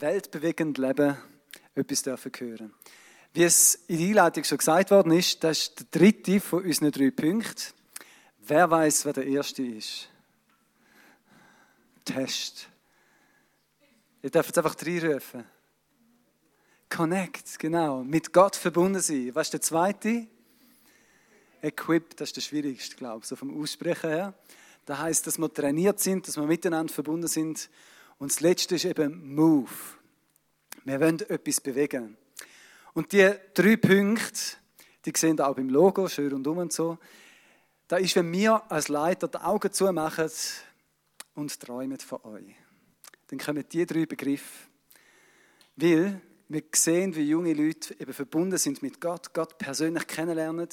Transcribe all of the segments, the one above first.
weltbewegend leben, etwas dürfen hören. Wie es in der Einleitung schon gesagt worden ist, das ist der dritte von unseren drei Punkten. Wer weiß, wer der erste ist? Test. Ihr dürft es einfach reinrufen. Connect, genau. Mit Gott verbunden sein. Was ist der zweite? Equip, das ist der schwierigste, glaube ich, so vom Aussprechen her. Das heißt, dass wir trainiert sind, dass wir miteinander verbunden sind. Und das letzte ist eben Move. Wir wollen etwas bewegen. Und die drei Punkte, die sehen auch beim Logo, schön und um und so. Da ist, wenn wir als Leiter die Augen zumachen und träumen von euch. Dann kommen die drei Begriffe. Weil wir sehen, wie junge Leute eben verbunden sind mit Gott, Gott persönlich kennenlernen,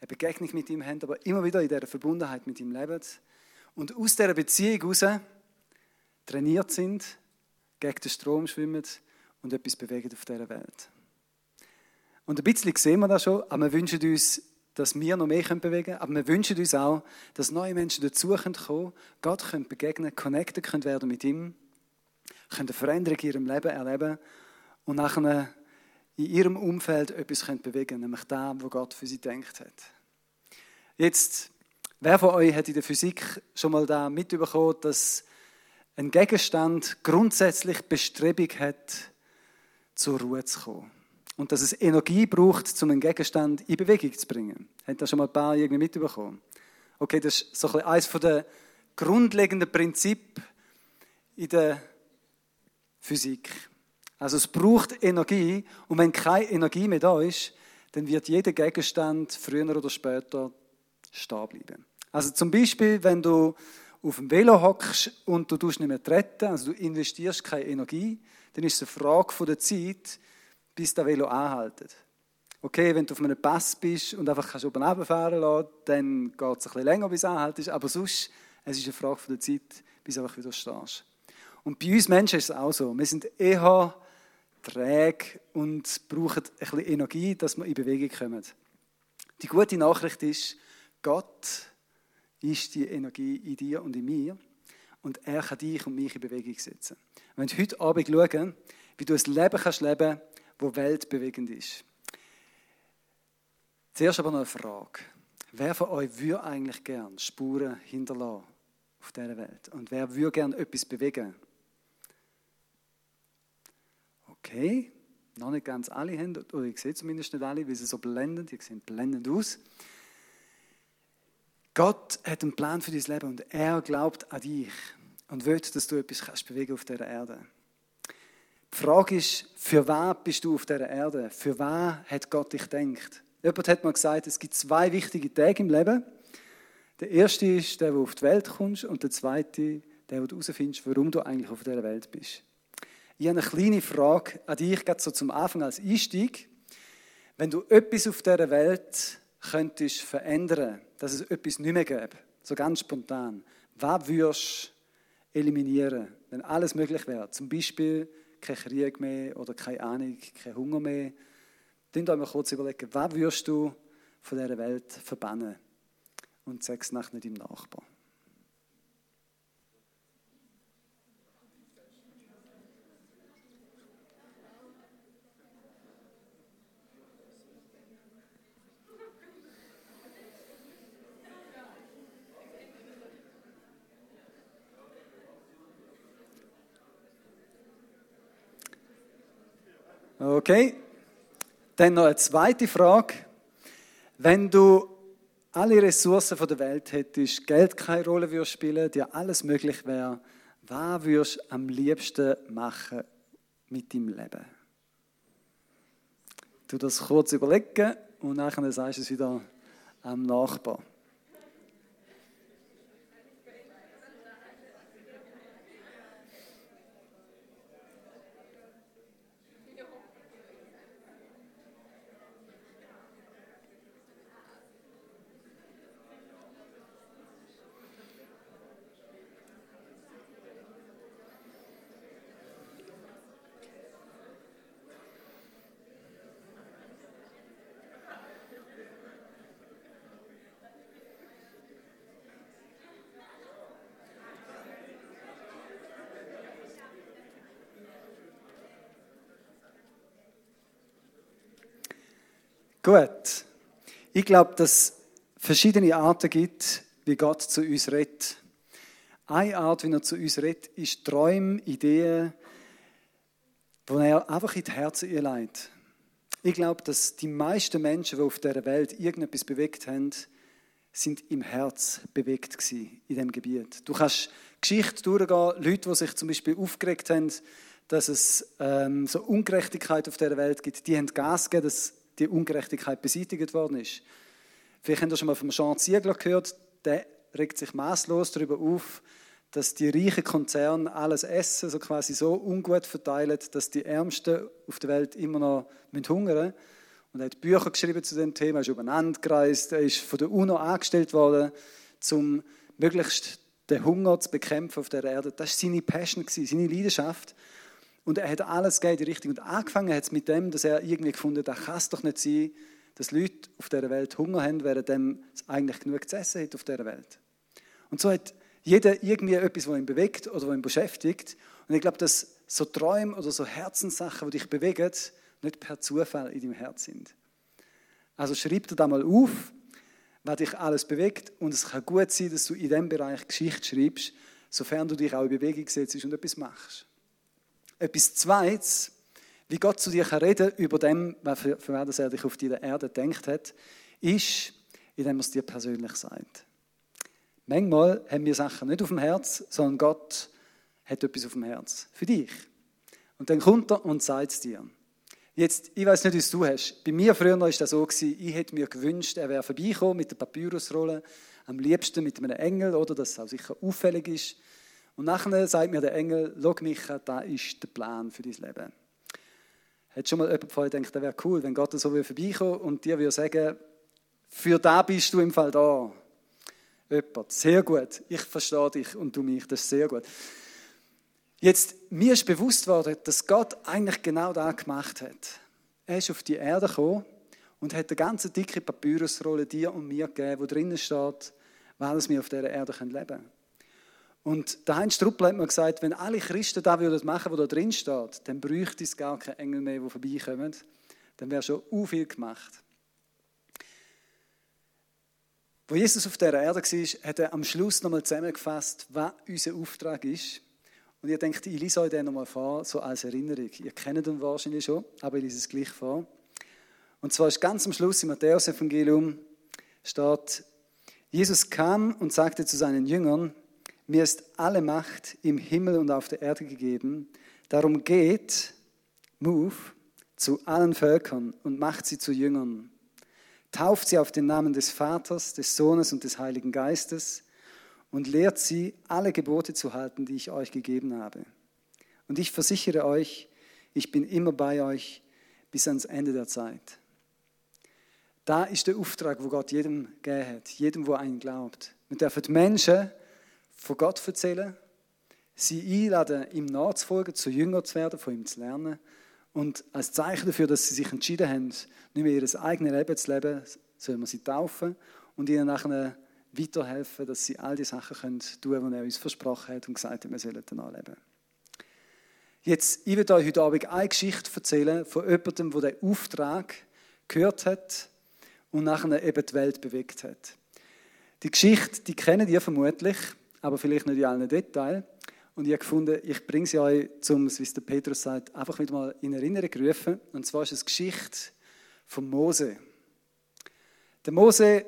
eine Begegnung mit ihm haben, aber immer wieder in dieser Verbundenheit mit ihm leben und aus dieser Beziehung heraus trainiert sind, gegen den Strom schwimmen und etwas bewegen auf dieser Welt. Und ein bisschen sehen wir das schon, aber wir wünschen uns, dass wir noch mehr bewegen können, aber wir wünschen uns auch, dass neue Menschen dazu kommen können, Gott können begegnen, connected können werden mit ihm, können eine Veränderung in ihrem Leben erleben und nachher in ihrem Umfeld etwas können bewegen nämlich da, wo Gott für sie denkt hat. Jetzt, wer von euch hat in der Physik schon mal da mitbekommen, dass ein Gegenstand grundsätzlich Bestrebung hat, zur Ruhe zu kommen? Und dass es Energie braucht, um einen Gegenstand in Bewegung zu bringen. Hat da schon mal ein paar irgendwie mitbekommen? Okay, das ist so ein eines der grundlegenden Prinzipien in der Physik. Also es braucht Energie und wenn keine Energie mehr da ist, dann wird jeder Gegenstand früher oder später stehen bleiben. Also zum Beispiel, wenn du auf dem Velo hockst und du tust nicht mehr treten, also du investierst keine Energie, dann ist es eine Frage der Zeit, bis das Velo anhaltet. Okay, wenn du auf einem Pass bist und einfach kannst oben runterfahren lassen, dann geht es ein bisschen länger, bis es anhaltet, aber sonst, es ist eine Frage der Zeit, bis du einfach wieder stehst. Und bei uns Menschen ist es auch so. Wir sind eher träge und brauchen ein bisschen Energie, dass wir in Bewegung kommen. Die gute Nachricht ist, Gott ist die Energie in dir und in mir und er kann dich und mich in Bewegung setzen. Wir heute Abend schauen, wie du ein Leben kannst leben, das weltbewegend ist. Zuerst aber noch eine Frage. Wer von euch würde eigentlich gern Spuren hinterlassen auf dieser Welt? Und wer würde gern etwas bewegen? Okay, noch nicht ganz alle haben, oder ich sehe zumindest nicht alle, weil sie so blenden, die sehen blendend aus. Gott hat einen Plan für dein Leben und er glaubt an dich und will, dass du etwas kannst bewegen auf dieser Erde. Die Frage ist, für wen bist du auf dieser Erde? Für wen hat Gott dich gedacht? Jemand hat mal gesagt, es gibt zwei wichtige Tage im Leben. Der erste ist der, wo auf die Welt kommst, und der zweite, der, wo du herausfindest, warum du eigentlich auf dieser Welt bist. Ich habe eine kleine Frage an dich, gerade so zum Anfang als Einstieg. Wenn du etwas auf dieser Welt könntest verändern, dass es etwas nicht mehr gäbe, so ganz spontan, was würdest du eliminieren, wenn alles möglich wäre? Zum Beispiel kein Krieg mehr oder keine Ahnung, kein Hunger mehr. Dann mal kurz überlegen, was würdest du von dieser Welt verbannen? Und sag es nachher im Nachbarn. Okay. Dann noch eine zweite Frage. Wenn du alle Ressourcen der Welt hättest, Geld keine Rolle würde spielen, dir alles möglich wäre, was würdest du am liebsten machen mit deinem Leben? Du das kurz überlegen und nachher sagst du es wieder am Nachbar. Gut. Ich glaube, dass es verschiedene Arten gibt, wie Gott zu uns redet. Eine Art, wie er zu uns redet, ist Träume, Ideen, die er einfach in die Herzen einleitet. Ich glaube, dass die meisten Menschen, die auf dieser Welt irgendetwas bewegt haben, sind im Herz bewegt gewesen, in dem Gebiet. Du kannst Geschichte durchgehen, Leute, die sich zum Beispiel aufgeregt haben, dass es ähm, so Ungerechtigkeit auf der Welt gibt, die haben Gas gegeben, dass die Ungerechtigkeit beseitigt worden ist. Vielleicht habt ihr schon mal vom Jean Ziegler gehört, der regt sich maßlos darüber auf, dass die reichen Konzerne alles Essen so quasi so ungut verteilen, dass die Ärmsten auf der Welt immer noch hungern müssen. Und er hat Bücher geschrieben zu dem Thema, er ist übereinander gereist, er ist von der UNO angestellt worden, um möglichst den Hunger zu bekämpfen auf der Erde. Das war seine Passion, seine Leidenschaft. Und er hat alles gegeben in die Richtung. Und angefangen hat es mit dem, dass er irgendwie gefunden hat, das kann es doch nicht sein, dass Leute auf dieser Welt Hunger haben, während es eigentlich genug zu essen hat auf dieser Welt. Und so hat jeder irgendwie etwas, was ihn bewegt oder was ihn beschäftigt. Und ich glaube, dass so Träume oder so Herzenssachen, die dich bewegen, nicht per Zufall in deinem Herz sind. Also schreib dir da mal auf, was dich alles bewegt. Und es kann gut sein, dass du in diesem Bereich Geschichte schreibst, sofern du dich auch in Bewegung setzt und etwas machst. Etwas Zweites, wie Gott zu dir kann reden über dem, für, für was er dich auf dieser Erde gedacht hat, ist, indem er es dir persönlich sagt. Manchmal haben wir Sachen nicht auf dem Herz, sondern Gott hat etwas auf dem Herz. Für dich. Und dann kommt er und sagt es dir. Jetzt, ich weiß nicht, es du hast. Bei mir früher war das so, ich hätte mir gewünscht, er wäre vorbeigekommen mit der Papyrusrolle, am liebsten mit einem Engel, oder, dass es auch sicher auffällig ist. Und nachher sagt mir der Engel, schau Micha, da ist der Plan für dein Leben. Hat schon mal jemand vorher gedacht, das wäre cool, wenn Gott so vorbeikommen und dir würde sagen, für da bist du im Fall da. Jemand, sehr gut, ich verstehe dich und du mich, das ist sehr gut. Jetzt, mir ist bewusst worden, dass Gott eigentlich genau das gemacht hat. Er ist auf die Erde gekommen und hat eine ganz dicke Papyrusrolle dir und mir gegeben, wo drinnen steht, was wir auf dieser Erde leben können. Und der Heinz Struppel hat mir gesagt, wenn alle Christen das würden machen, was da drin steht, dann bräuchte es gar keine Engel mehr, die vorbeikommen. Dann wäre schon u viel gemacht. Wo Jesus auf der Erde war, hat er am Schluss nochmal zusammengefasst, was unser Auftrag ist. Und ihr denkt, ich lese euch den nochmal vor, so als Erinnerung. Ihr kennt ihn wahrscheinlich schon, aber ich lese es gleich vor. Und zwar ist ganz am Schluss im Matthäus-Evangelium steht, Jesus kam und sagte zu seinen Jüngern, mir ist alle Macht im Himmel und auf der Erde gegeben. Darum geht, move, zu allen Völkern und macht sie zu Jüngern. Tauft sie auf den Namen des Vaters, des Sohnes und des Heiligen Geistes und lehrt sie, alle Gebote zu halten, die ich euch gegeben habe. Und ich versichere euch, ich bin immer bei euch bis ans Ende der Zeit. Da ist der Auftrag, wo Gott jedem gegeben hat, jedem, wo einen glaubt. Wir dürfen Menschen von Gott erzählen, sie einladen, ihm nachzufolgen, zu Jünger zu werden, von ihm zu lernen. Und als Zeichen dafür, dass sie sich entschieden haben, nicht mehr ihr eigenes Leben zu leben, sollen wir sie taufen und ihnen nachher weiterhelfen, dass sie all die Sachen tun können, die er uns versprochen hat und gesagt hat, wir sollen danach leben. Jetzt, ich werde euch heute Abend eine Geschichte erzählen von jemandem, der den Auftrag gehört hat und nachher eben die Welt bewegt hat. Die Geschichte, die kennen ihr vermutlich, aber vielleicht nicht in allen Details. Und ich habe gefunden, ich bringe sie euch, zum, wie es der Petrus sagt, einfach wieder mal in Erinnerung rufen. Und zwar ist es Geschichte von Mose. Der Mose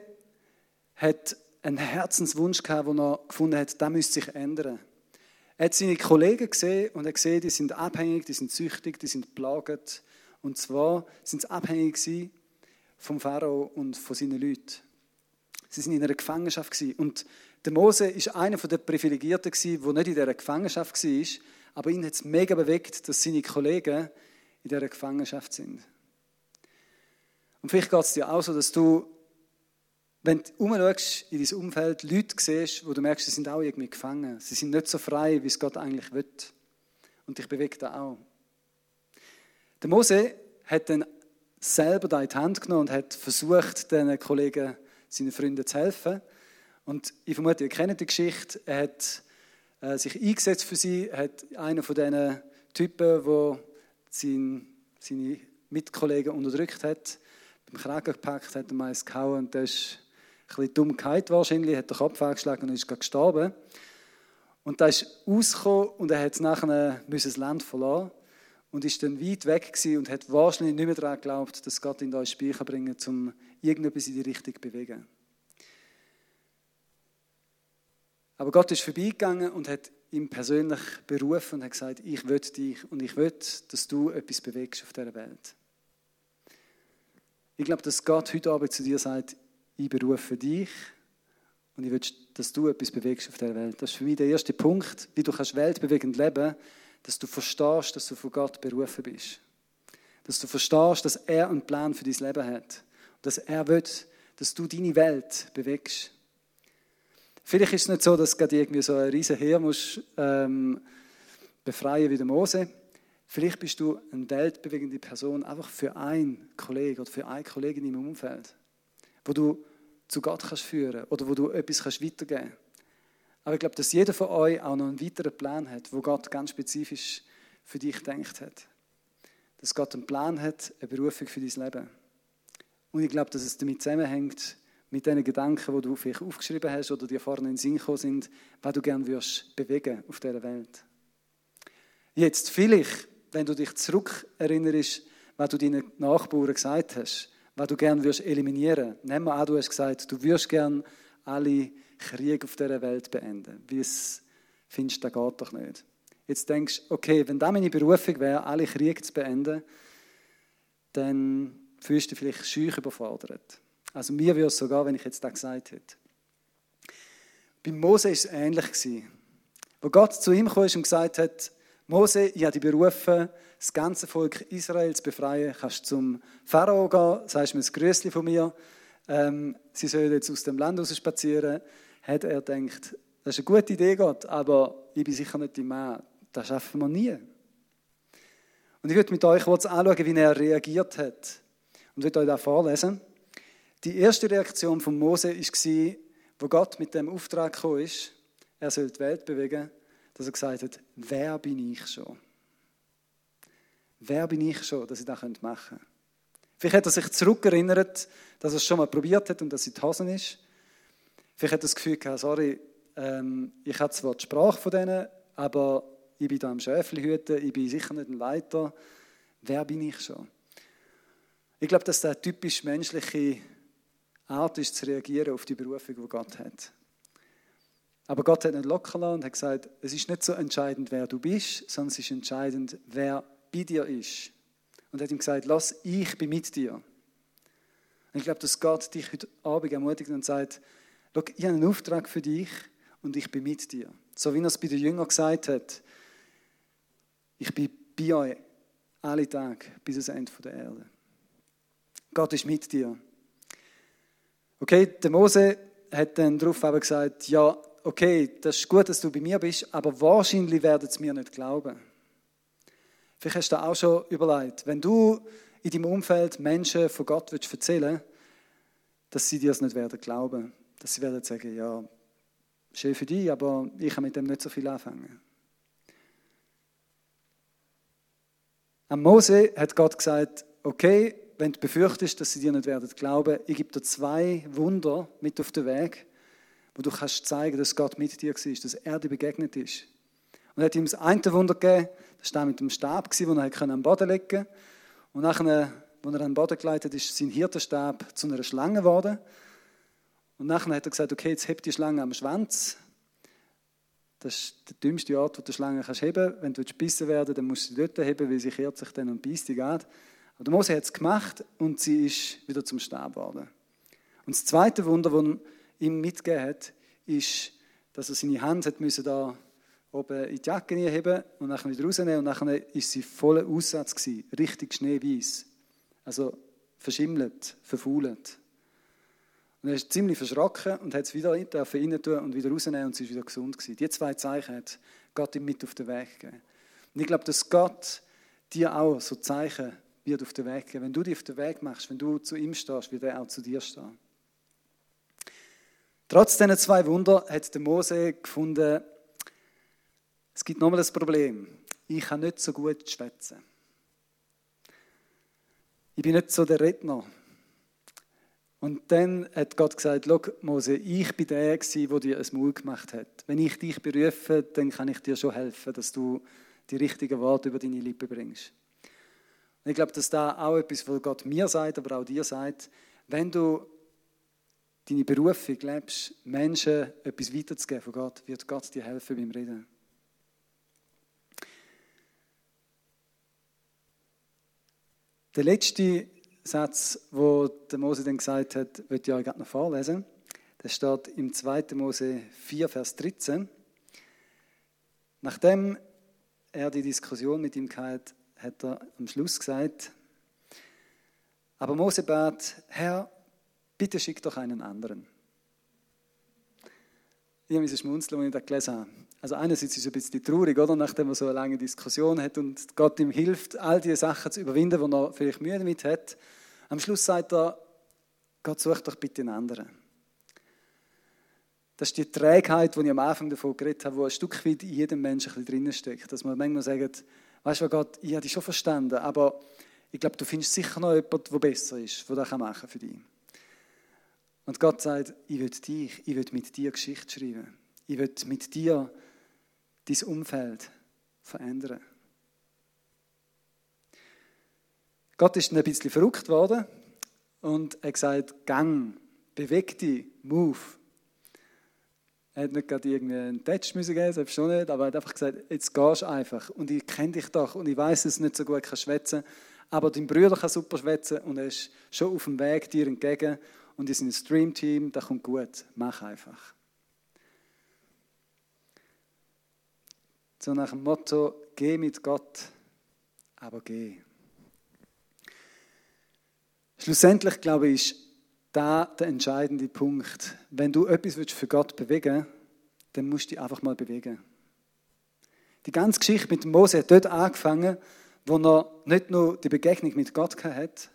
hat einen Herzenswunsch gehabt, den er gefunden hat, der müsste sich ändern. Er hat seine Kollegen gesehen und er gesehen, die sind abhängig, die sind süchtig, die sind plagend. Und zwar sind sie abhängig vom Pharao und von seinen Leuten. Sie sind in einer Gefangenschaft und der Mose ist einer der Privilegierten der nicht in dieser Gefangenschaft war, aber ihn hat es mega bewegt, dass seine Kollegen in dieser Gefangenschaft sind. Und vielleicht geht es dir auch so, dass du wenn du in dein Umfeld, Leute siehst, wo du merkst, sie sind auch irgendwie gefangen. Sie sind nicht so frei, wie es Gott eigentlich will. Und dich bewegt da auch. Der Mose hat dann selber da in die Hand genommen und hat versucht, den Kollegen, seinen Freunden zu helfen. Und ich vermute, ihr kennt die Geschichte. Er hat äh, sich eingesetzt für sie, er hat einer von diesen Typen, der seine Mitkollegen unterdrückt hat, beim Kragen gepackt, hat er eins gehauen und der ist ein bisschen dumm gehalten wahrscheinlich, hat den Kopf angeschlagen und ist gestorben. Und da ist rausgekommen und er hat nachher das Land verloren und ist dann weit weg und hat wahrscheinlich nicht mehr daran geglaubt, dass Gott ihn da ins Spiel bringen kann, um irgendetwas in die Richtung zu bewegen. Aber Gott ist vorbeigegangen und hat ihn persönlich berufen und hat gesagt, ich will dich und ich will, dass du etwas bewegst auf dieser Welt. Ich glaube, dass Gott heute Abend zu dir sagt, ich berufe dich und ich will, dass du etwas bewegst auf dieser Welt. Das ist für mich der erste Punkt, wie du kannst weltbewegend leben dass du verstehst, dass du von Gott berufen bist. Dass du verstehst, dass er einen Plan für dein Leben hat. Dass er will, dass du deine Welt bewegst. Vielleicht ist es nicht so, dass du irgendwie so ein riesen Heer musst, ähm, befreien wie der Mose. Vielleicht bist du eine weltbewegende Person einfach für einen Kollegen oder für eine Kollegin im Umfeld, wo du zu Gott kannst führen oder wo du etwas kannst weitergeben kannst. Aber ich glaube, dass jeder von euch auch noch einen weiteren Plan hat, wo Gott ganz spezifisch für dich gedacht hat. Dass Gott einen Plan hat, eine Berufung für dein Leben. Und ich glaube, dass es damit zusammenhängt, mit den Gedanken, die du vielleicht aufgeschrieben hast oder dir vorne in den Sinn gekommen sind, was du gerne wirst bewegen auf dieser Welt. Jetzt vielleicht, wenn du dich zurück erinnerst, was du deinen Nachbarn gesagt hast, was du gerne wirst eliminieren. Nehmen wir an, du hast gesagt, du wirst gerne alle Krieg auf dieser Welt beenden. Wie es findest, das geht doch nicht. Jetzt denkst du, okay, wenn das meine Berufung wäre, alle Kriege zu beenden, dann fühlst du dich vielleicht schüch überfordert. Also mir würde es sogar, wenn ich jetzt das gesagt hätte. Bei Mose war es ähnlich. Wo Gott zu ihm kam und gesagt hat, Mose, ich habe dich berufen, das ganze Volk Israel zu befreien. Kannst zum Pharao gehen, sagst mir ein Grüßli von mir. Ähm, sie sollen jetzt aus dem Land raus spazieren hat er gedacht, das ist eine gute Idee, Gott, aber ich bin sicher nicht die Mann. Das schaffen wir nie. Und ich würde mit euch kurz anschauen, wie er reagiert hat. Und ich euch das vorlesen. Die erste Reaktion von Mose war, wo Gott mit dem Auftrag ist, er soll die Welt bewegen, dass er gesagt hat, wer bin ich schon? Wer bin ich schon, dass ich das machen könnte? Vielleicht hat er sich zurückerinnert, dass er es schon mal probiert hat und dass es in die Hosen ist. Vielleicht hat er das Gefühl gehabt, sorry, ähm, ich habe zwar die Sprache von denen, aber ich bin da am Schäfli hüten, ich bin sicher nicht ein Leiter. Wer bin ich schon? Ich glaube, dass das eine typisch menschliche Art ist, zu reagieren auf die Berufung, die Gott hat. Aber Gott hat nicht locker lassen und hat gesagt, es ist nicht so entscheidend, wer du bist, sondern es ist entscheidend, wer bei dir ist. Und hat ihm gesagt, lass, ich bin mit dir. Und ich glaube, dass Gott dich heute Abend ermutigt und sagt, Schau, ich habe einen Auftrag für dich und ich bin mit dir. So wie er es bei den Jüngern gesagt hat, ich bin bei euch alle Tage bis ans Ende der Erde. Gott ist mit dir. Okay, der Mose hat dann darauf gesagt, ja, okay, das ist gut, dass du bei mir bist, aber wahrscheinlich werden sie mir nicht glauben. Vielleicht hast du auch schon überlegt, wenn du in deinem Umfeld Menschen von Gott erzählen willst, dass sie dir das nicht werden glauben dass sie werden sagen, ja, schön für dich, aber ich kann mit dem nicht so viel anfangen. Am Mose hat Gott gesagt, okay, wenn du befürchtest, dass sie dir nicht werden glauben, ich gebe dir zwei Wunder mit auf den Weg, wo du kannst zeigen, dass Gott mit dir war, dass er dir begegnet ist. Und er hat ihm das eine Wunder gegeben, das war mit dem Stab, den er am Boden legen konnte. Und nachher, als er den Boden geleitet ist sein Hirtenstab zu einer Schlange geworden. Und nachher hat er gesagt, okay, jetzt hebt die Schlange am Schwanz. Das ist der dümmste Ort, wo du die Schlange kannst heben Wenn du gebissen werden dann musst du sie dort heben, weil sie kehrt sich dann und beißt dich an. Aber der Mose hat es gemacht und sie ist wieder zum Stab geworden. Und das zweite Wunder, das ihm mitgegeben hat, ist, dass er seine Hand hat müssen da oben in die Jacke heben und dann wieder rausnehmen und dann war sie voller Aussatz gewesen, richtig schneeweiß. Also verschimmelt, verfault. Und er ist ziemlich verschrocken und hat es wieder rein tun und wieder rausnehmen und sie ist wieder gesund gewesen. Die zwei Zeichen hat Gott ihm mit auf den Weg gegeben. Und ich glaube, dass Gott dir auch so Zeichen wird auf den Weg geben. Wenn du dich auf den Weg machst, wenn du zu ihm stehst, wird er auch zu dir stehen. Trotz diesen zwei Wunder hat der Mose gefunden, es gibt nochmal ein Problem. Ich kann nicht so gut schwätzen. Ich bin nicht so der Redner. Und dann hat Gott gesagt, Schau, Mose, ich bin der, der dir ein Maul gemacht hat. Wenn ich dich berufe, dann kann ich dir schon helfen, dass du die richtigen Worte über deine Lippen bringst. Ich glaube, dass da auch etwas, was Gott mir sagt, aber auch dir sagt, wenn du deine Berufung lebst, Menschen etwas weiterzugeben von Gott, wird Gott dir helfen beim Reden. Der letzte Satz, wo der Mose dann gesagt hat, wird ich euch gerade noch vorlesen. Das steht im 2. Mose 4, Vers 13. Nachdem er die Diskussion mit ihm hatte, hat er am Schluss gesagt, aber Mose bat, Herr, bitte schick doch einen anderen. Ich habe schmunzeln, als ich das gelesen habe. Also einerseits ist es ein bisschen traurig, oder? nachdem er so eine lange Diskussion hat und Gott ihm hilft, all diese Sachen zu überwinden, wo er vielleicht Mühe damit hat. Am Schluss sagt er, Gott sucht doch bitte einen anderen. Das ist die Trägheit, die ich am Anfang davon geredet habe, die ein Stück weit in jedem Menschen ein drin steckt. Dass man manchmal sagt, weißt du Gott, ich habe dich schon verstanden, aber ich glaube, du findest sicher noch jemanden, der besser ist, der das machen kann für dich. Und Gott sagt, ich will dich, ich will mit dir Geschichte schreiben. Ich will mit dir dein Umfeld verändern. Gott ist ein bisschen verrückt worden und er hat gesagt, gang, beweg dich, move. Er hat nicht gerade irgendwie einen Touch müssen geben, selbst schon nicht, aber er hat einfach gesagt, jetzt gehst du einfach. Und ich kenne dich doch und ich weiß, dass du nicht so gut kannst schwätzen, aber dein Bruder kann super schwätzen und er ist schon auf dem Weg dir entgegen und ihr seid ein Streamteam, das kommt gut. Mach einfach. So nach dem Motto, geh mit Gott, aber geh. Schlussendlich, glaube ich, da der entscheidende Punkt. Wenn du etwas für Gott bewegen willst, dann musst du dich einfach mal bewegen. Die ganze Geschichte mit Mose hat dort angefangen, wo er nicht nur die Begegnung mit Gott hatte,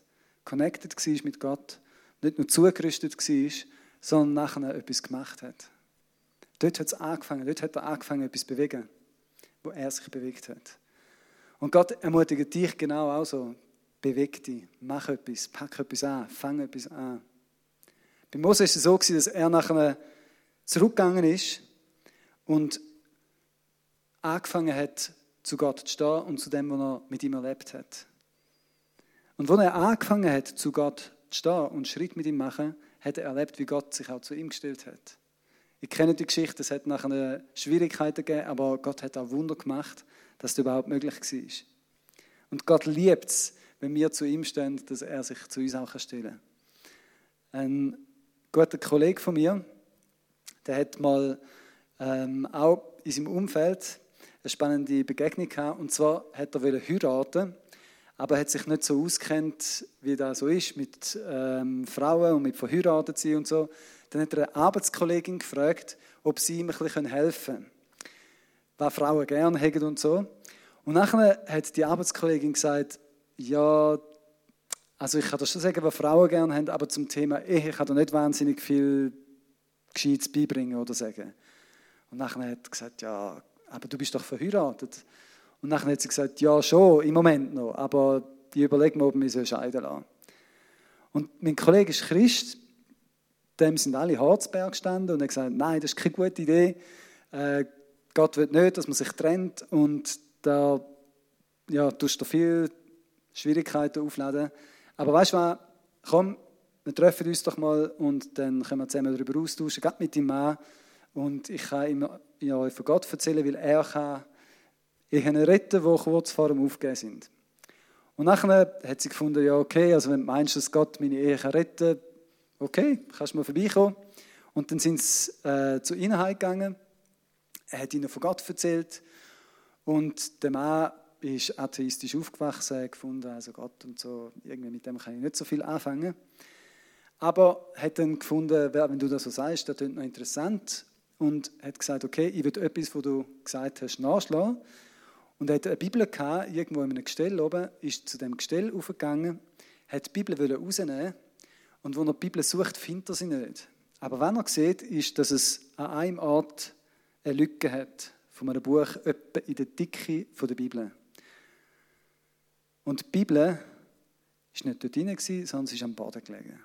connected war mit Gott, nicht nur zugerüstet war, sondern nachher etwas gemacht hat. Dort hat es angefangen, dort hat er angefangen, etwas zu bewegen, wo er sich bewegt hat. Und Gott ermutigt dich genau auch so. Beweg dich, mach etwas, pack etwas an, fang etwas an. Bei Mose war es so, dass er nachher zurückgegangen ist und angefangen hat, zu Gott zu stehen und zu dem, was er mit ihm erlebt hat. Und als er angefangen hat, zu Gott zu stehen und Schritt mit ihm zu machen, hat er erlebt, wie Gott sich auch zu ihm gestellt hat. Ich kenne die Geschichte, es hat nachher Schwierigkeiten gegeben, aber Gott hat auch Wunder gemacht, dass das überhaupt möglich war. Und Gott liebt es, wenn wir zu ihm stehen, dass er sich zu uns auch stellen kann. Guter Kollege von mir, der hat mal ähm, auch in seinem Umfeld eine spannende Begegnung gehabt. Und zwar hat er heiraten aber er hat sich nicht so auskennt, wie das so ist mit ähm, Frauen und mit verheiratet sein und so. Dann hat er eine Arbeitskollegin gefragt, ob sie ihm ein bisschen helfen können, was Frauen gerne haben und so. Und nachher hat die Arbeitskollegin gesagt, ja, also ich kann das schon sagen, was Frauen gerne haben, aber zum Thema Ehe kann da nicht wahnsinnig viel Gescheites beibringen oder sagen. Und nachher hat er gesagt, ja, aber du bist doch verheiratet. Und dann hat sie gesagt, ja schon, im Moment noch, aber die überlegen ob wir scheiden lassen. Und mein Kollege ist Christ, dem sind alle Harzberg gestanden und er hat gesagt, nein, das ist keine gute Idee. Äh, Gott will nicht, dass man sich trennt und da ja, tust du viel Schwierigkeiten aufladen. Aber weißt du was, komm, wir treffen uns doch mal und dann können wir zusammen darüber austauschen, gerade mit dem Mann. Und ich kann ihm ja, von Gott erzählen, weil er kann Ehen retten, die kurz vor dem Aufgeben sind. Und nachher hat sie gefunden, ja okay, also wenn du meinst, dass Gott meine Ehe retten kann, okay, kannst du mal vorbeikommen. Und dann sind sie äh, zu ihnen gegangen. Er hat ihnen von Gott erzählt. Und der Mann ist atheistisch aufgewachsen, gefunden, also Gott und so, irgendwie mit dem kann ich nicht so viel anfangen. Aber hat dann gefunden, wenn du das so sagst, das klingt noch interessant. Und hat gesagt, okay, ich will etwas, was du gesagt hast, nachschlagen. Und hatte eine Bibel gehabt, irgendwo in einem Gestell oben, ist zu dem Gestell aufgegangen, hat die Bibel rausnehmen und wo er die Bibel sucht, findet er sie nicht. Aber wenn er sieht, ist, dass es an einem Ort eine Lücke hat von einem Buch etwa in der Dicke der Bibel. Und die Bibel ist nicht dort drin, sondern sie ist am Boden gelegen.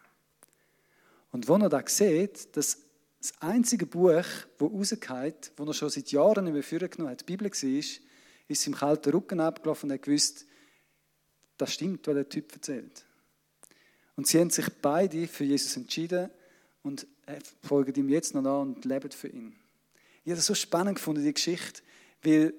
Und wenn er da sieht, dass das einzige Buch, das rausgeht, das er schon seit Jahren nicht mehr vorgenommen hat, die Bibel war, ist ihm kalten Rücken abgelaufen und hat gewusst, das stimmt, was der Typ erzählt. Und sie haben sich beide für Jesus entschieden und folgen ihm jetzt noch an und leben für ihn. Ich habe das so spannend gefunden, die Geschichte, weil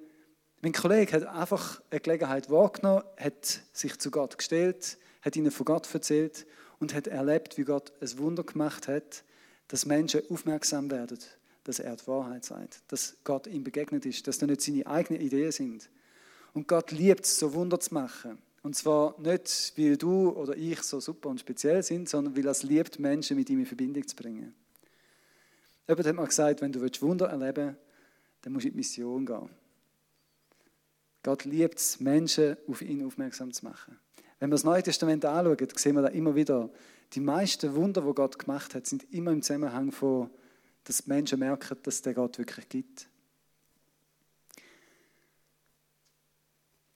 mein Kollege hat einfach eine Gelegenheit wahrgenommen, hat sich zu Gott gestellt, hat ihnen von Gott erzählt und hat erlebt, wie Gott ein Wunder gemacht hat, dass Menschen aufmerksam werden, dass er die Wahrheit sagt, dass Gott ihm begegnet ist, dass das nicht seine eigenen Ideen sind. Und Gott liebt es, so Wunder zu machen. Und zwar nicht, weil du oder ich so super und speziell sind, sondern weil er es liebt, Menschen mit ihm in Verbindung zu bringen. Jemand hat mal gesagt, wenn du Wunder erleben willst, dann musst du in die Mission gehen. Gott liebt es, Menschen auf ihn aufmerksam zu machen. Wenn wir das Neue Testament anschauen, sehen wir da immer wieder, die meisten Wunder, die Gott gemacht hat, sind immer im Zusammenhang von, dass Menschen merken, dass der Gott wirklich gibt.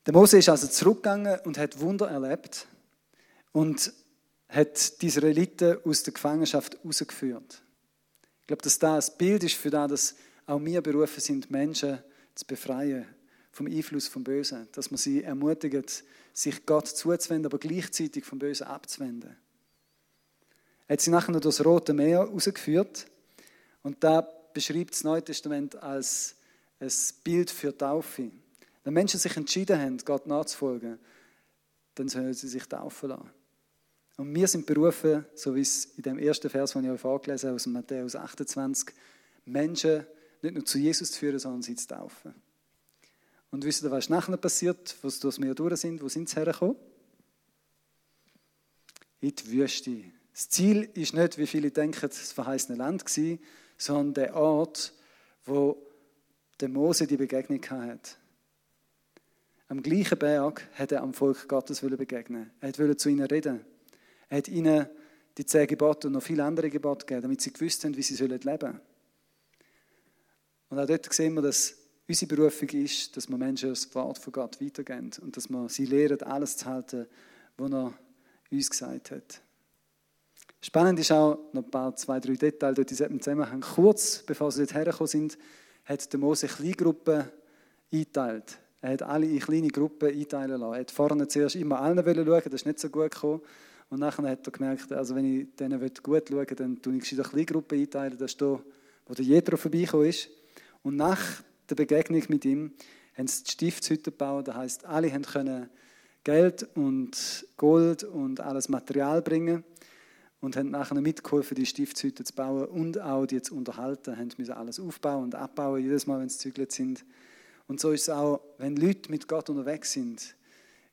Der Mose ist also zurückgegangen und hat Wunder erlebt und hat die Israeliten aus der Gefangenschaft herausgeführt. Ich glaube, dass das ein Bild ist für das, dass auch wir berufen sind, Menschen zu befreien vom Einfluss vom Bösen. Dass man sie ermutigt, sich Gott zuzuwenden, aber gleichzeitig vom Bösen abzuwenden. Er hat sie nachher noch das Rote Meer herausgeführt und da beschreibt das Neue Testament als ein Bild für Taufe. Wenn Menschen sich entschieden haben, Gott nachzufolgen, dann sollen sie sich taufen lassen. Und wir sind berufen, so wie es in dem ersten Vers, den ich euch vorgelesen habe, aus Matthäus 28, Menschen nicht nur zu Jesus zu führen, sondern sie zu taufen. Und wisst ihr, was nachher passiert, sie durchs Meer durch sind? Wo sind sie hergekommen? In die Wüste. Das Ziel ist nicht, wie viele denken, das verheißene Land war, sondern der Ort, wo der Mose die Begegnung hatte. Am gleichen Berg hat er am Volk Gottes begegnen. Er wollte zu ihnen reden. Er hat ihnen die zehn Gebote und noch viele andere Gebote gegeben, damit sie gewusst haben, wie sie leben sollen. Und auch dort sehen wir, dass unsere Berufung ist, dass wir Menschen das Wort von Gott weitergeben und dass wir sie lehren, alles zu halten, was er uns gesagt hat. Spannend ist auch noch ein paar, zwei, drei Details dort in diesem Zusammenhang. Kurz bevor sie dort hergekommen sind, hat der Mose Kleingruppen eingeteilt. Er hat alle in kleine Gruppen einteilen lassen. Er hat vorne zuerst immer allen schauen, das ist nicht so gut gekommen. Und nachher hat er gemerkt, also wenn ich denen gut schauen will, dann tue ich eine kleine Gruppe einteilen. Das ist da, wo der Jethro vorbeigekommen ist. Und nach der Begegnung mit ihm haben sie die Stiftshütte gebaut. Das heisst, alle können Geld und Gold und alles Material bringen und haben nachher mitgeholfen, die Stiftshütte zu bauen und auch die zu unterhalten. Haben müssen alles aufbauen und abbauen, jedes Mal, wenn sie zügelt sind. Und so ist es auch, wenn Leute mit Gott unterwegs sind,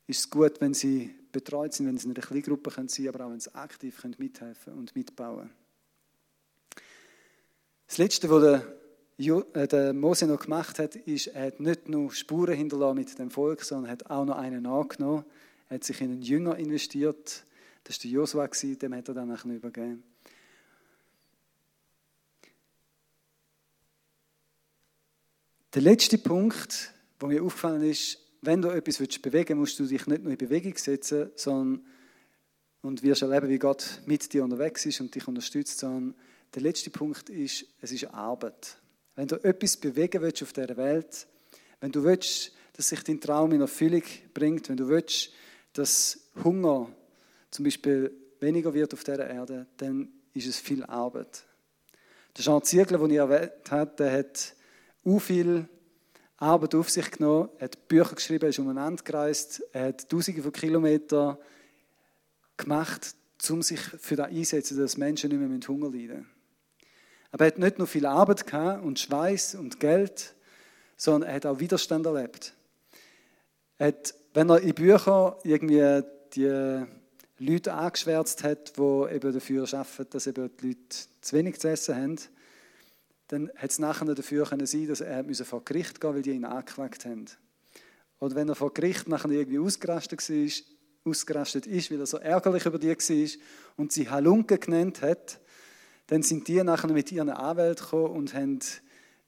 ist es gut, wenn sie betreut sind, wenn sie in einer kleinen Gruppe sein können, aber auch wenn sie aktiv mithelfen und mitbauen Das Letzte, was der, der Mose noch gemacht hat, ist, er hat nicht nur Spuren hinterlassen mit dem Volk, sondern hat auch noch einen angenommen. Er hat sich in einen Jünger investiert. Das war der Josua, dem hat er dann nachher übergeben. Der letzte Punkt, der mir aufgefallen ist, wenn du etwas bewegen willst, musst du dich nicht nur in Bewegung setzen, sondern und wirst erleben, wie Gott mit dir unterwegs ist und dich unterstützt, sondern der letzte Punkt ist, es ist Arbeit. Wenn du etwas bewegen willst auf dieser Welt, wenn du willst, dass sich dein Traum in Erfüllung bringt, wenn du willst, dass Hunger zum Beispiel weniger wird auf dieser Erde, dann ist es viel Arbeit. Der Jean Ziegler, den ich erwähnt habe, der hat u viel Arbeit auf sich genommen, hat Bücher geschrieben, ist umeinander gereist, er hat Tausende von Kilometern gemacht, um sich für das einzusetzen, dass Menschen nicht mehr Hunger leiden. Aber er hat nicht nur viel Arbeit gehabt und Schweiß und Geld, sondern er hat auch Widerstand erlebt. Er hat, wenn er in Büchern irgendwie die Leute angeschwärzt hat, die eben dafür arbeiten, dass eben die Leute zu wenig zu essen haben, dann hat es nachher dafür können sein, dass er vor Gericht gehen weil die ihn angeklagt haben. Oder wenn er vor Gericht nachher irgendwie ausgerastet war, ausgerastet ist, weil er so ärgerlich über die war und sie Halunke genannt hat, dann sind die nachher mit ihren Anwälten gekommen und haben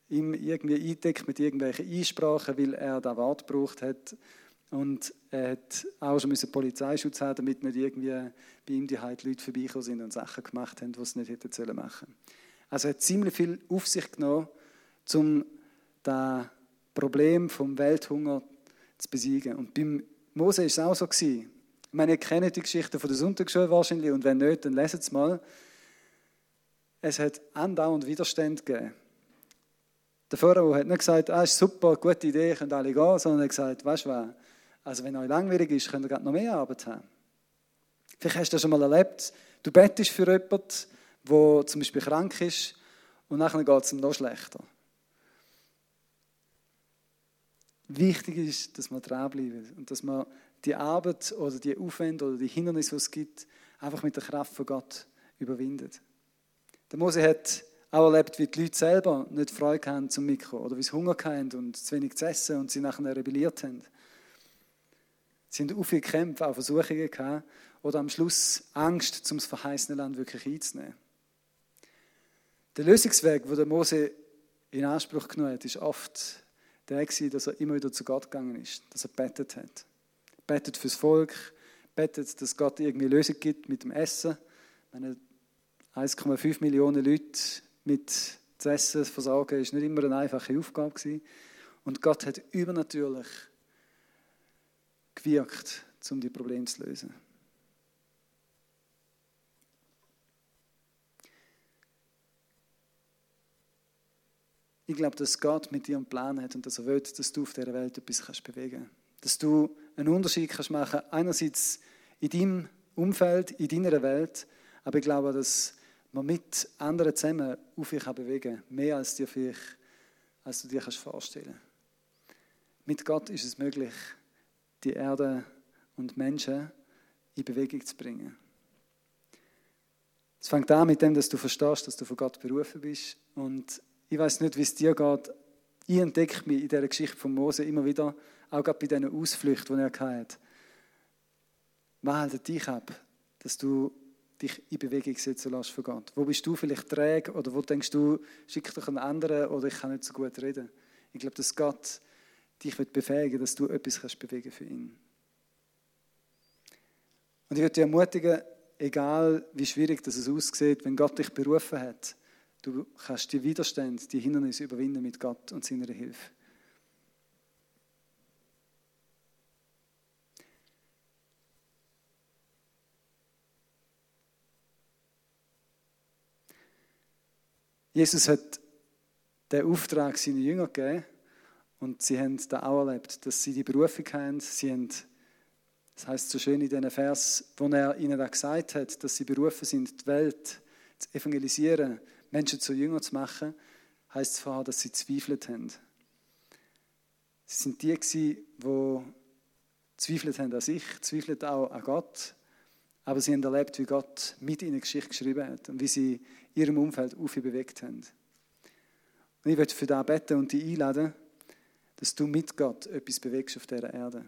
ihm irgendwie eingedeckt mit irgendwelchen Einsprachen, weil er das Wort gebraucht hat. Und er hat auch schon müssen Polizeischutz haben, damit nicht irgendwie bei ihm die Leute vorbeikommen sind und Sachen gemacht haben, die sie nicht hätten sollen machen. Also er hat ziemlich viel auf sich genommen, um das Problem vom Welthunger zu besiegen. Und beim Mose ist es auch so. Ich meine, ihr kennt die Geschichte von der Sonntagsschule wahrscheinlich und wenn nicht, dann lesen es mal. Es hat andauernd Widerstand gegeben. Der Pharao hat nicht gesagt, ah, ist super, gute Idee, könnt alle gehen, sondern er hat gesagt, weißt du was, also wenn euch langweilig ist, könnt ihr gerade noch mehr Arbeit haben. Vielleicht hast du das schon mal erlebt, du bettest für jemanden, der zum Beispiel krank ist und nachher geht es ihm noch schlechter. Wichtig ist, dass wir dranbleiben und dass man die Arbeit oder die Aufwände oder die Hindernisse, die es gibt, einfach mit der Kraft von Gott überwindet. Der Mose hat auch erlebt, wie die Leute selber nicht Freude haben zum Mikro oder wie sie Hunger hatten und zu wenig zu essen und sie nachher rebelliert haben. Sie haben auch viele Kämpfe, auch Versuchungen gehabt oder am Schluss Angst, zum verheißene Land wirklich einzunehmen. Der Lösungsweg, den der Mose in Anspruch genommen hat, ist oft der gewesen, dass er immer wieder zu Gott gegangen ist, dass er betet hat. Betet fürs Volk, betet, dass Gott irgendwie Lösung gibt mit dem Essen. 1,5 Millionen Leute mit zu essen versorgen, ist nicht immer eine einfache Aufgabe gewesen. Und Gott hat übernatürlich gewirkt, um die Probleme zu lösen. Ich glaube, dass Gott mit dir einen Plan hat und dass er will, dass du auf dieser Welt etwas kannst bewegen kannst. Dass du einen Unterschied kannst machen einerseits in deinem Umfeld, in deiner Welt, aber ich glaube, dass man mit anderen zusammen auf dich bewegen mehr als, dir vielleicht, als du dir kannst vorstellen Mit Gott ist es möglich, die Erde und Menschen in Bewegung zu bringen. Es fängt an mit dem, dass du verstehst, dass du von Gott berufen bist und ich weiß nicht, wie es dir geht. Ich entdecke mich in dieser Geschichte von Mose immer wieder, auch gerade bei diesen Ausflüchten, die er hatte. Was hält dich ab, dass du dich in Bewegung setzen lässt von Gott? Wo bist du vielleicht träge oder wo denkst du, schick doch einen anderen oder ich kann nicht so gut reden? Ich glaube, dass Gott dich befähigen will, dass du etwas kannst bewegen für ihn. Und ich würde dich ermutigen, egal wie schwierig das aussieht, wenn Gott dich berufen hat, Du kannst die Widerstände, die Hindernisse überwinden mit Gott und seiner Hilfe. Jesus hat den Auftrag seinen Jüngern gegeben und sie haben da auch erlebt, dass sie die Berufung haben. Sie haben, das heißt so schön in diesem Vers, wo er ihnen da gesagt hat, dass sie berufen sind, die Welt zu evangelisieren, Menschen zu Jüngern zu machen, heißt es vorher, dass sie zweifelt haben. Sie sind die, die zweifelt haben an sich, zweifelt auch an Gott, aber sie haben erlebt, wie Gott mit ihnen Geschichte geschrieben hat und wie sie ihrem Umfeld auf bewegt haben. Und ich möchte für das beten und dich einladen, dass du mit Gott etwas bewegst auf dieser Erde.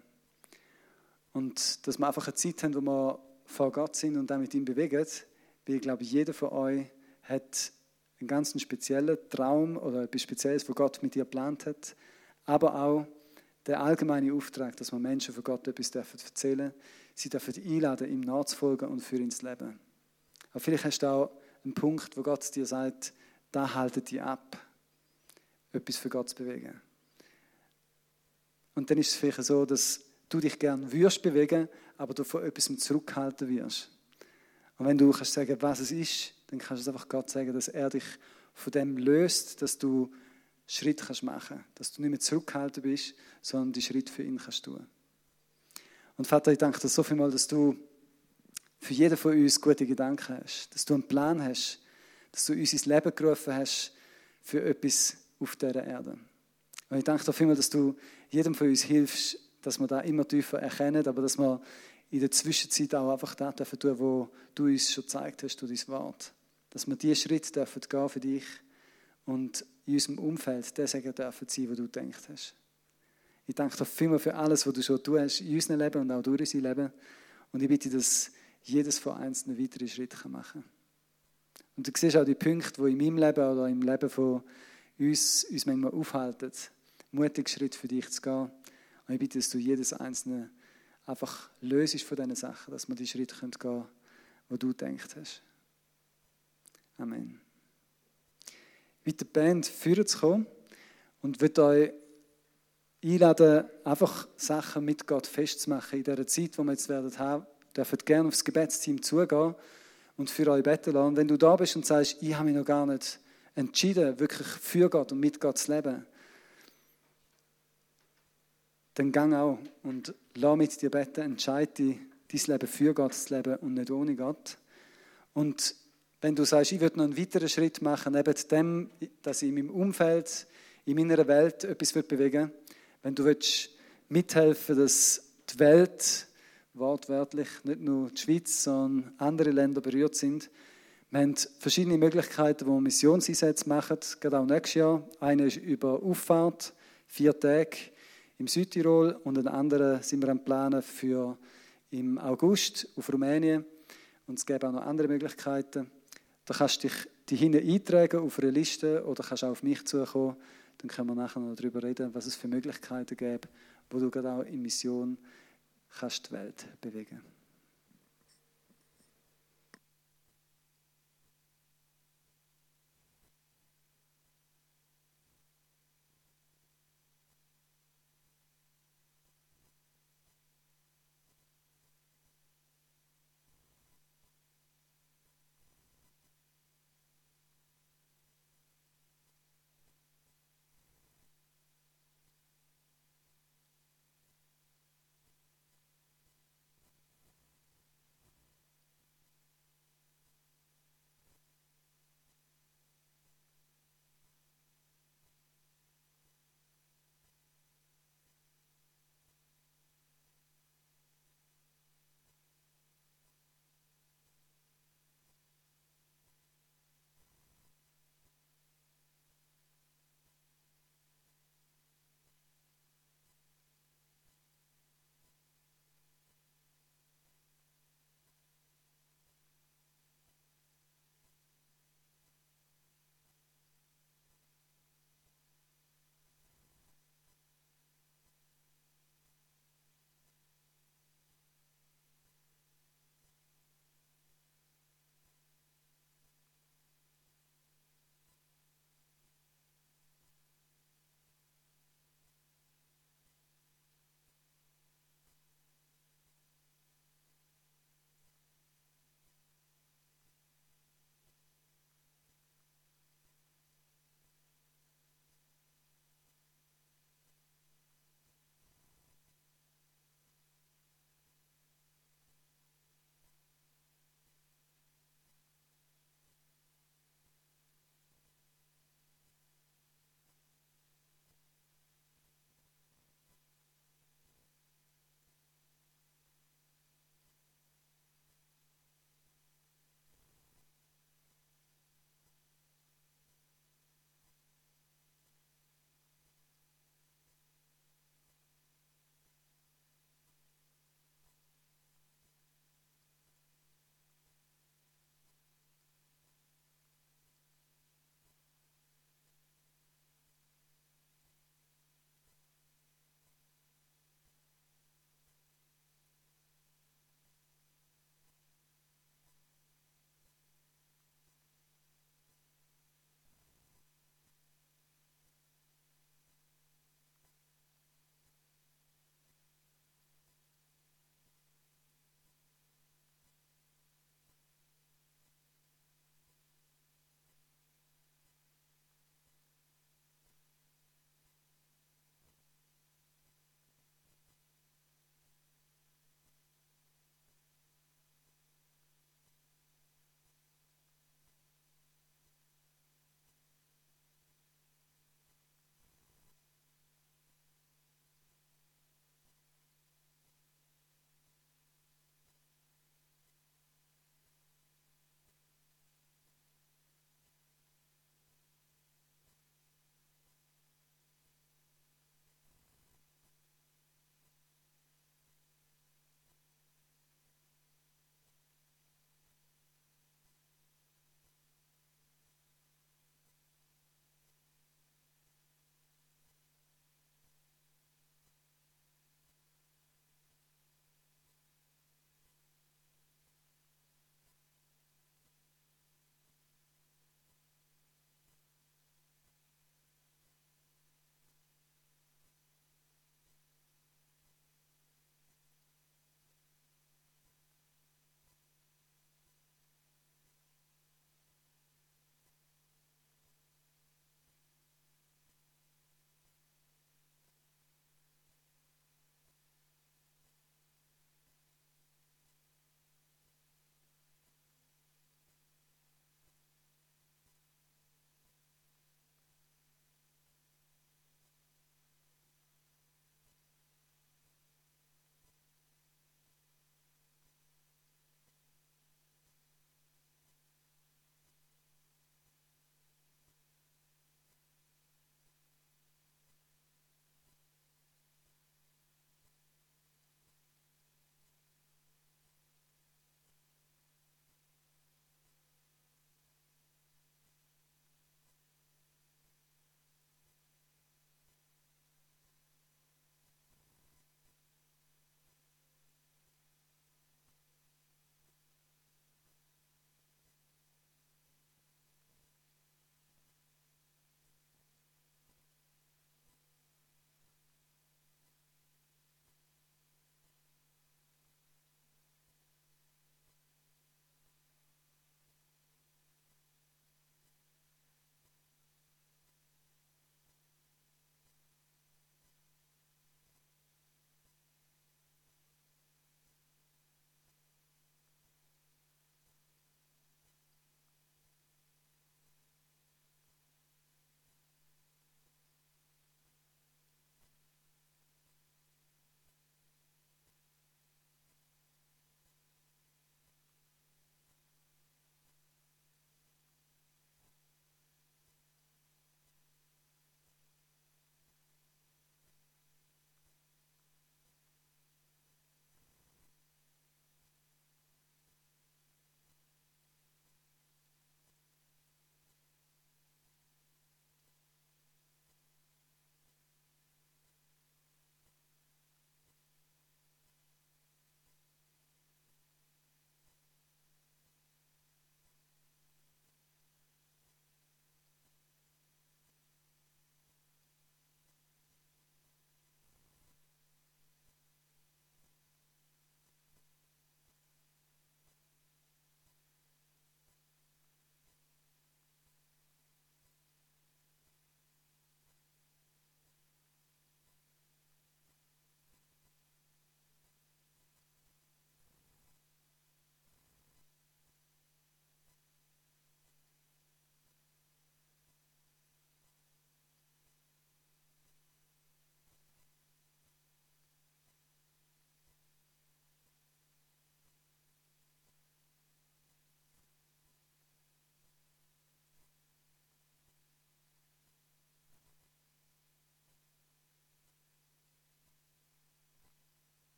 Und dass wir einfach eine Zeit haben, wo wir vor Gott sind und damit ihn bewegen, weil ich glaube, jeder von euch hat einen ganz speziellen Traum oder etwas Spezielles, was Gott mit dir geplant hat, aber auch der allgemeine Auftrag, dass wir Menschen von Gott etwas erzählen dürfen, sie dürfen einladen, ihm nachzufolgen und für ihn zu leben. Aber vielleicht hast du auch einen Punkt, wo Gott dir sagt, da haltet dich ab, etwas für Gott zu bewegen. Und dann ist es vielleicht so, dass du dich gern würdest bewegen, aber du von etwas zurückhalten wirst. Und wenn du kannst sagen, was es ist, dann kannst du es einfach Gott sagen, dass er dich von dem löst, dass du Schritt kannst machen, dass du nicht mehr zurückgehalten bist, sondern die Schritt für ihn kannst tun. Und Vater, ich danke dir so viel mal, dass du für jeden von uns gute Gedanken hast, dass du einen Plan hast, dass du uns ins Leben gerufen hast für etwas auf dieser Erde. Und ich danke dir vielmal, dass du jedem von uns hilfst, dass wir da immer tiefer erkennen, aber dass wir in der Zwischenzeit auch einfach das tun, wo du uns schon gezeigt hast durch dein Wort dass wir diesen Schritt dürfen gehen für dich und in unserem Umfeld der Segen dürfen sein, wo du gedacht hast. Ich danke dir vielmals für alles, was du schon tust in unserem Leben und auch durch unser Leben. Und ich bitte, dass jedes von uns einen weiteren Schritt machen kann. Und du siehst auch die Punkte, die in meinem Leben oder im Leben von uns uns manchmal aufhalten, mutig Schritt für dich zu gehen. Und ich bitte, dass du jedes einzelne einfach löst von diesen Sachen, dass wir die Schritte gehen können, wo du gedacht hast. Amen. Mit der Band führen zu kommen und wird euch einladen, einfach Sachen mit Gott festzumachen in dieser Zeit, wo wir jetzt werden haben. Dürft gerne aufs Gebetsteam zugehen und für euch beten lassen. Wenn du da bist und sagst, ich habe mich noch gar nicht entschieden, wirklich für Gott und mit Gott zu leben, dann gang auch und lass mit dir beten, entscheide dich, dein Leben für Gott zu leben und nicht ohne Gott. Und wenn du sagst, ich würde noch einen weiteren Schritt machen, neben dem, dass ich in meinem Umfeld, in meiner Welt etwas bewegen will, wenn du willst mithelfen dass die Welt wortwörtlich nicht nur die Schweiz, sondern andere Länder berührt sind, wir haben verschiedene Möglichkeiten, wo wir Missionseinsätze machen, gerade auch nächstes Jahr. Eine ist über Auffahrt, vier Tage im Südtirol und eine andere sind wir am Planen für im August auf Rumänien. Und es gibt auch noch andere Möglichkeiten. Da kannst du dich die hinten eintragen auf eine Liste oder kannst auch auf mich zukommen. Dann können wir nachher noch darüber reden, was es für Möglichkeiten gibt, wo du gerade auch in Mission kannst die Welt bewegen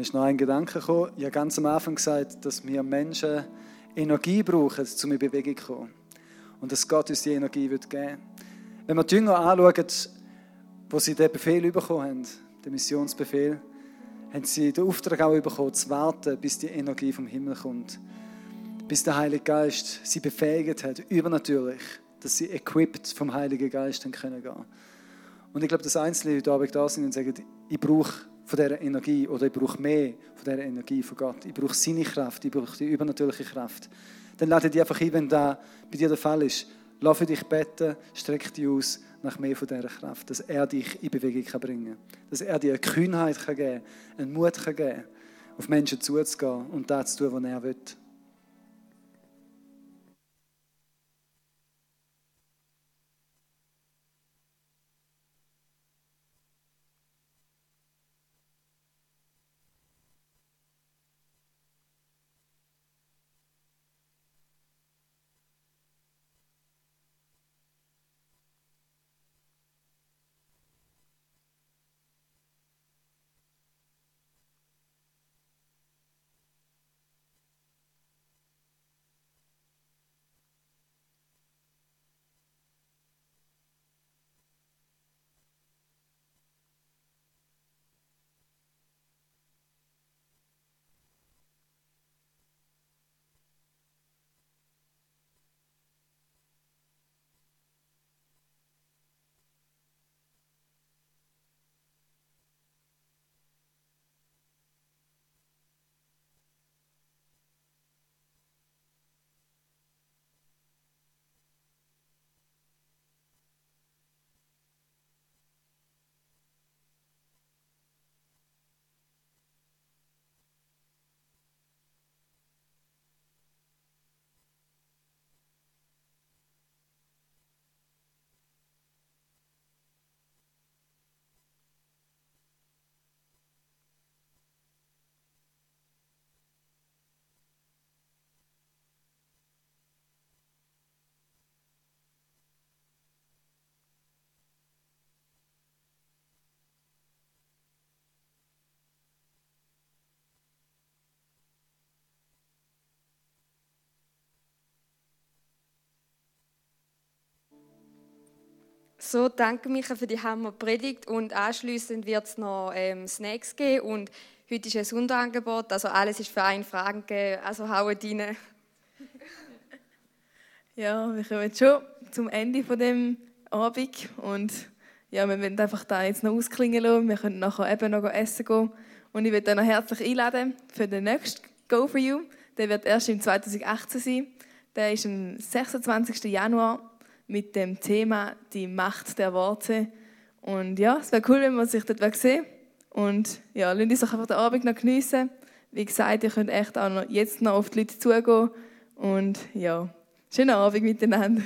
Mir ist noch ein Gedanke gekommen. Ich habe ganz am Anfang gesagt, dass wir Menschen Energie brauchen, um in Bewegung zu kommen. Und dass Gott uns die Energie geben wird. Wenn wir die Jünger anschauen, wo sie den Befehl bekommen haben, den Missionsbefehl, haben sie den Auftrag auch bekommen, zu warten, bis die Energie vom Himmel kommt. Bis der Heilige Geist sie befähigt hat, übernatürlich, dass sie equipped vom Heiligen Geist gehen können Und ich glaube, dass Einzelne heute Abend da sind und sagen, ich brauche von dieser Energie oder ich brauche mehr von dieser Energie von Gott. Ich brauche seine Kraft, ich brauche die übernatürliche Kraft. Dann lade dich einfach ein, wenn das bei dir der Fall ist. Lass für dich beten, streck dich aus nach mehr von dieser Kraft, dass er dich in Bewegung kann bringen kann. Dass er dir eine Kühnheit kann geben kann, einen Mut kann geben auf Menschen zuzugehen und das zu tun, was er will. So, danke Micha für die Hammer-Predigt und anschließend wird es noch ähm, Snacks geben und heute ist ein Sonderangebot, also alles ist für einen Fragen gegeben, also hauen rein. Ja, wir kommen jetzt schon zum Ende von dem Abend und ja, wir werden einfach da jetzt noch ausklingen lassen. Wir können nachher eben noch essen gehen und ich würde euch noch herzlich einladen für den nächsten Go for You. Der wird erst im 2018 sein. Der ist am 26. Januar mit dem Thema die Macht der Worte. Und ja, es wäre cool, wenn man sich dort sehen Und ja, lasst uns einfach den Abend noch geniessen. Wie gesagt, ihr könnt echt auch noch jetzt noch auf die Leute zugehen. Und ja, schönen Abend miteinander.